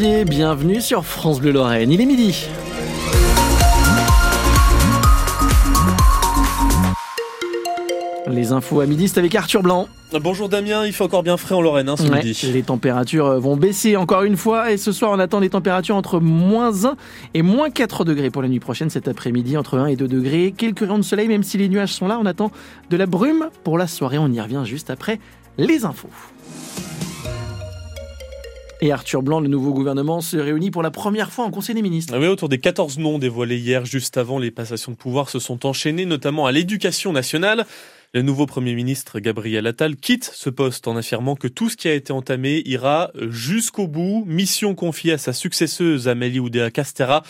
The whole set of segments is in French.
janvier, bienvenue sur France Bleu Lorraine, il est midi. Les infos à midi, c'est avec Arthur Blanc. Bonjour Damien, il fait encore bien frais en Lorraine hein, ce midi. Les températures vont baisser encore une fois et ce soir on attend des températures entre moins 1 et moins 4 degrés pour la nuit prochaine cet après-midi, entre 1 et 2 degrés. Quelques rayons de soleil, même si les nuages sont là, on attend de la brume pour la soirée. On y revient juste après les infos. Et Arthur Blanc, le nouveau gouvernement, se réunit pour la première fois en Conseil des ministres. Ah oui, autour des 14 noms dévoilés hier, juste avant les passations de pouvoir, se sont enchaînés, notamment à l'éducation nationale. Le nouveau Premier ministre Gabriel Attal quitte ce poste en affirmant que tout ce qui a été entamé ira jusqu'au bout. Mission confiée à sa successeuse Amélie Oudéa Castera,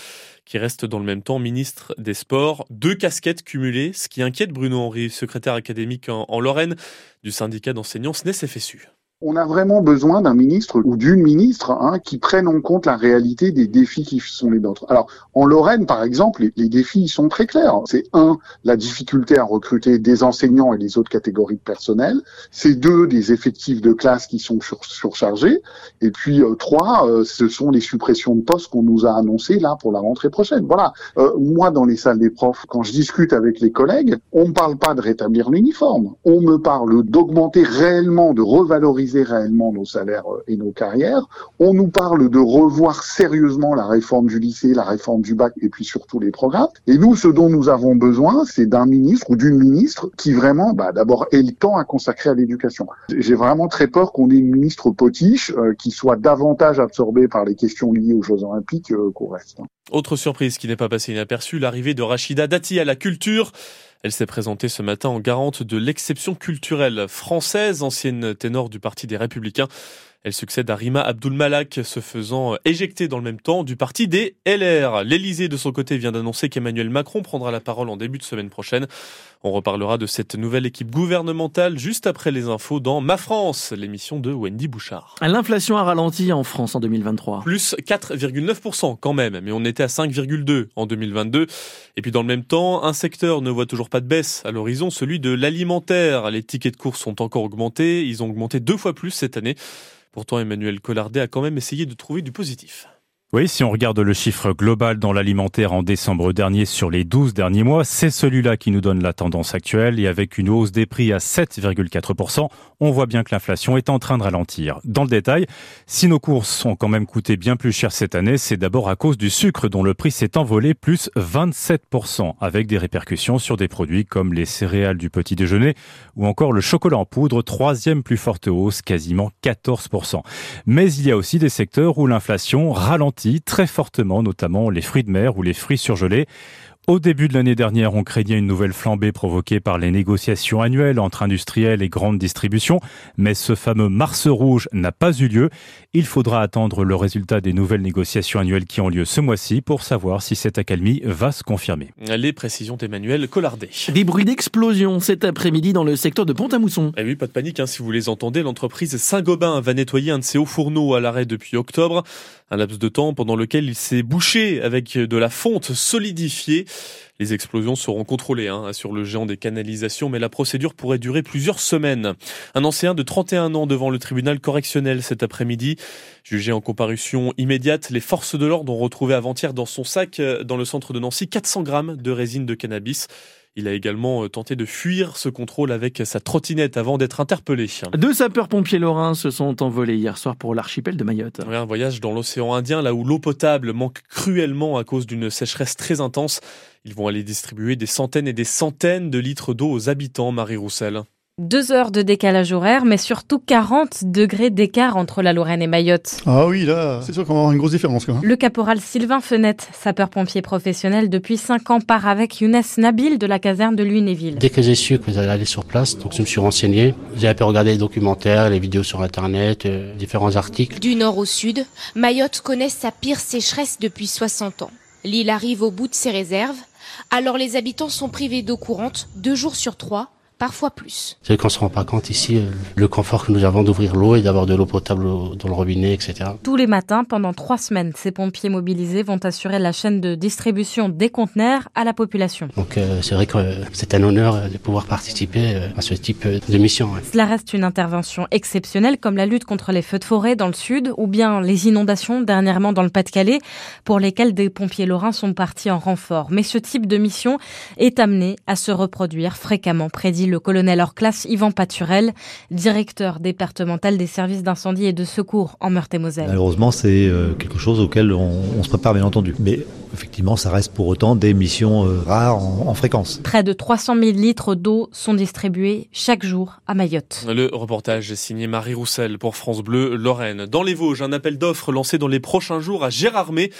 qui reste dans le même temps ministre des Sports. Deux casquettes cumulées, ce qui inquiète Bruno Henry, secrétaire académique en, Lorraine du syndicat d'enseignants SNES-FSU. On a vraiment besoin d'un ministre ou d'une ministre hein, qui prenne en compte la réalité des défis qui sont les nôtres. Alors, en Lorraine, par exemple, les, défis sont très clairs. C'est un, la difficulté à recruter des enseignants et les autres catégories de personnel. C'est deux, des effectifs de classe qui sont surchargés. Et puis euh, trois, euh, ce sont les suppressions de postes qu'on nous a annoncées là pour la rentrée prochaine. Voilà. Euh, moi, dans les salles des profs, quand je discute avec les collègues, on ne parle pas de rétablir l'uniforme. On me parle d'augmenter réellement, de revaloriser réellement nos salaires euh, et nos carrières. On nous parle de revoir sérieusement la réforme du lycée, la réforme du bac et puis surtout les programmes. Et nous, ce dont nous avons besoin, c'est d'un ministre ou d'une ministre qui vraiment, bah, d'abord, ait le temps à consacrer à l'éducation. J'ai vraiment très peur qu'on ait une ministre potiche euh, qui soit davantage absorbée par les questions liées aux Jeux Olympiques euh, qu'au reste. Autre surprise qui n'est pas passée inaperçue, l'arrivée de Rachida Dati à la culture. Elle s'est présentée ce matin en garante de l'exception culturelle française, ancienne ténor du Parti des Républicains. Elle succède à Rima Abdul-Malak, se faisant éjecter dans le même temps du parti des LR. L'Élysée, de son côté, vient d'annoncer qu'Emmanuel Macron prendra la parole en début de semaine prochaine. On reparlera de cette nouvelle équipe gouvernementale juste après les infos dans Ma France, l'émission de Wendy Bouchard. L'inflation a ralenti en France en 2023. Plus 4,9% quand même, mais on était à 5,2% en 2022. Et puis dans le même temps, un secteur ne voit toujours pas de baisse à l'horizon, celui de l'alimentaire. Les tickets de course sont encore augmentés, ils ont augmenté deux fois plus cette année. Pourtant, Emmanuel Collardet a quand même essayé de trouver du positif. Oui, si on regarde le chiffre global dans l'alimentaire en décembre dernier sur les 12 derniers mois, c'est celui-là qui nous donne la tendance actuelle et avec une hausse des prix à 7,4%, on voit bien que l'inflation est en train de ralentir. Dans le détail, si nos courses ont quand même coûté bien plus cher cette année, c'est d'abord à cause du sucre dont le prix s'est envolé plus 27% avec des répercussions sur des produits comme les céréales du petit déjeuner ou encore le chocolat en poudre, troisième plus forte hausse, quasiment 14%. Mais il y a aussi des secteurs où l'inflation ralentit très fortement, notamment les fruits de mer ou les fruits surgelés. Au début de l'année dernière, on craignait une nouvelle flambée provoquée par les négociations annuelles entre industriels et grandes distributions, mais ce fameux Mars rouge n'a pas eu lieu. Il faudra attendre le résultat des nouvelles négociations annuelles qui ont lieu ce mois-ci pour savoir si cette accalmie va se confirmer. Les précisions d'Emmanuel Collardet. Des bruits d'explosion cet après-midi dans le secteur de Pont-à-Mousson. Eh oui, pas de panique hein, si vous les entendez. L'entreprise Saint-Gobain va nettoyer un de ses hauts fourneaux à l'arrêt depuis octobre. Un laps de temps pendant lequel il s'est bouché avec de la fonte solidifiée. Les explosions seront contrôlées hein, sur le géant des canalisations, mais la procédure pourrait durer plusieurs semaines. Un ancien de 31 ans devant le tribunal correctionnel cet après-midi. Jugé en comparution immédiate, les forces de l'ordre ont retrouvé avant-hier dans son sac, euh, dans le centre de Nancy, 400 grammes de résine de cannabis. Il a également euh, tenté de fuir ce contrôle avec sa trottinette avant d'être interpellé. Deux sapeurs-pompiers lorrains se sont envolés hier soir pour l'archipel de Mayotte. un voyage dans l'océan Indien, là où l'eau potable manque cruellement à cause d'une sécheresse très intense. Ils vont aller distribuer des centaines et des centaines de litres d'eau aux habitants, Marie Roussel. Deux heures de décalage horaire, mais surtout 40 degrés d'écart entre la Lorraine et Mayotte. Ah oui, là, c'est sûr qu'on va avoir une grosse différence. Quoi. Le caporal Sylvain Fenette, sapeur-pompier professionnel depuis 5 ans, part avec Younes Nabil de la caserne de Lunéville. Dès que j'ai su que vous allez aller sur place, donc je me suis renseigné. J'ai un peu regardé les documentaires, les vidéos sur Internet, euh, différents articles. Du nord au sud, Mayotte connaît sa pire sécheresse depuis 60 ans. L'île arrive au bout de ses réserves, alors les habitants sont privés d'eau courante deux jours sur trois parfois plus. C'est qu'on se rend pas compte ici, euh, le confort que nous avons d'ouvrir l'eau et d'avoir de l'eau potable dans le robinet, etc. Tous les matins, pendant trois semaines, ces pompiers mobilisés vont assurer la chaîne de distribution des conteneurs à la population. Donc euh, c'est vrai que euh, c'est un honneur de pouvoir participer à ce type de mission. Cela reste une intervention exceptionnelle comme la lutte contre les feux de forêt dans le sud ou bien les inondations dernièrement dans le Pas-de-Calais pour lesquelles des pompiers lorrains sont partis en renfort. Mais ce type de mission est amené à se reproduire fréquemment, prédit le colonel hors classe Yvan Paturel, directeur départemental des services d'incendie et de secours en Meurthe-et-Moselle. Malheureusement, c'est euh, quelque chose auquel on, on, se prépare bien entendu. Mais effectivement, ça reste pour autant des missions euh, rares en, en, fréquence. Près de 300 000 litres d'eau sont distribués chaque jour à Mayotte. Le reportage est signé Marie Roussel pour France Bleu Lorraine. Dans les Vosges, un appel d'offres lancé dans les prochains jours à Gérardmer.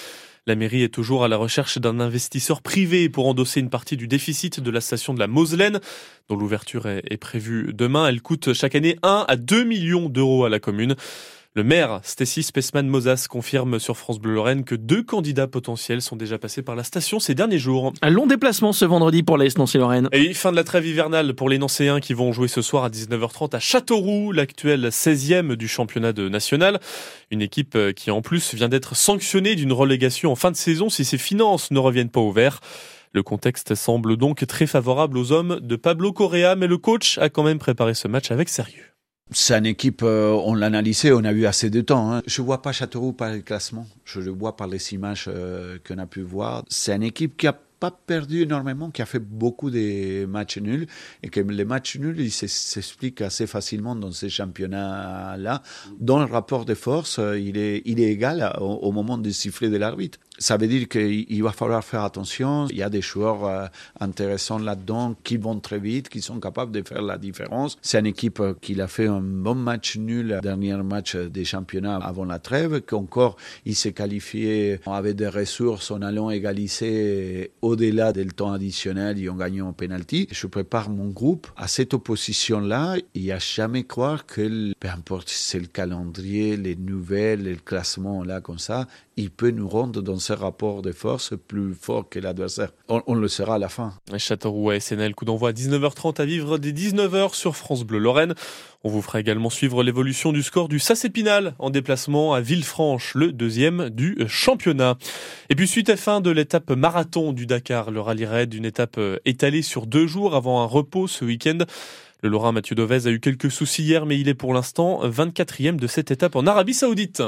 La mairie est toujours à la recherche d'un investisseur privé pour endosser une partie du déficit de la station de la Moselaine, dont l'ouverture est prévue demain. Elle coûte chaque année 1 à 2 millions d'euros à la commune. Le maire, Stacy Spessman-Mozas, confirme sur France Bleu Lorraine que deux candidats potentiels sont déjà passés par la station ces derniers jours. Un long déplacement ce vendredi pour l'AS Nancy-Lorraine. Et fin de la trêve hivernale pour les Nancéens qui vont jouer ce soir à 19h30 à Châteauroux, l'actuel 16e du championnat de national. Une équipe qui en plus vient d'être sanctionnée d'une relégation en fin de saison si ses finances ne reviennent pas au vert. Le contexte semble donc très favorable aux hommes de Pablo Correa, mais le coach a quand même préparé ce match avec sérieux. C'est une équipe, euh, on l'a analysé, on a eu assez de temps. Hein. Je vois pas Châteauroux par le classement, je le vois par les images euh, qu'on a pu voir. C'est une équipe qui a pas perdu énormément, qui a fait beaucoup de matchs nuls et que les matchs nuls ils s'expliquent assez facilement dans ces championnats-là. Dans le rapport de force, il est, il est égal au, au moment du sifflet de l'arbitre. Ça veut dire qu'il va falloir faire attention. Il y a des joueurs euh, intéressants là-dedans qui vont très vite, qui sont capables de faire la différence. C'est une équipe qui a fait un bon match nul, dernier match des championnats avant la trêve, qu'encore il s'est qualifié avec des ressources en allant égaliser au-delà du temps additionnel, ils ont gagné en penalty. Je prépare mon groupe à cette opposition-là. Il n'y a jamais croire que, peu importe si c'est le calendrier, les nouvelles, le classement là comme ça, il peut nous rendre dans ce rapport de force plus fort que l'adversaire. On, on, le sera à la fin. Châteauroux à SNL, coup d'envoi à 19h30 à vivre dès 19h sur France Bleu Lorraine. On vous fera également suivre l'évolution du score du Sacépinal en déplacement à Villefranche, le deuxième du championnat. Et puis suite à fin de l'étape marathon du Dakar, le rallye raid, une étape étalée sur deux jours avant un repos ce week-end. Le Lorrain Mathieu Dovez a eu quelques soucis hier, mais il est pour l'instant 24e de cette étape en Arabie Saoudite.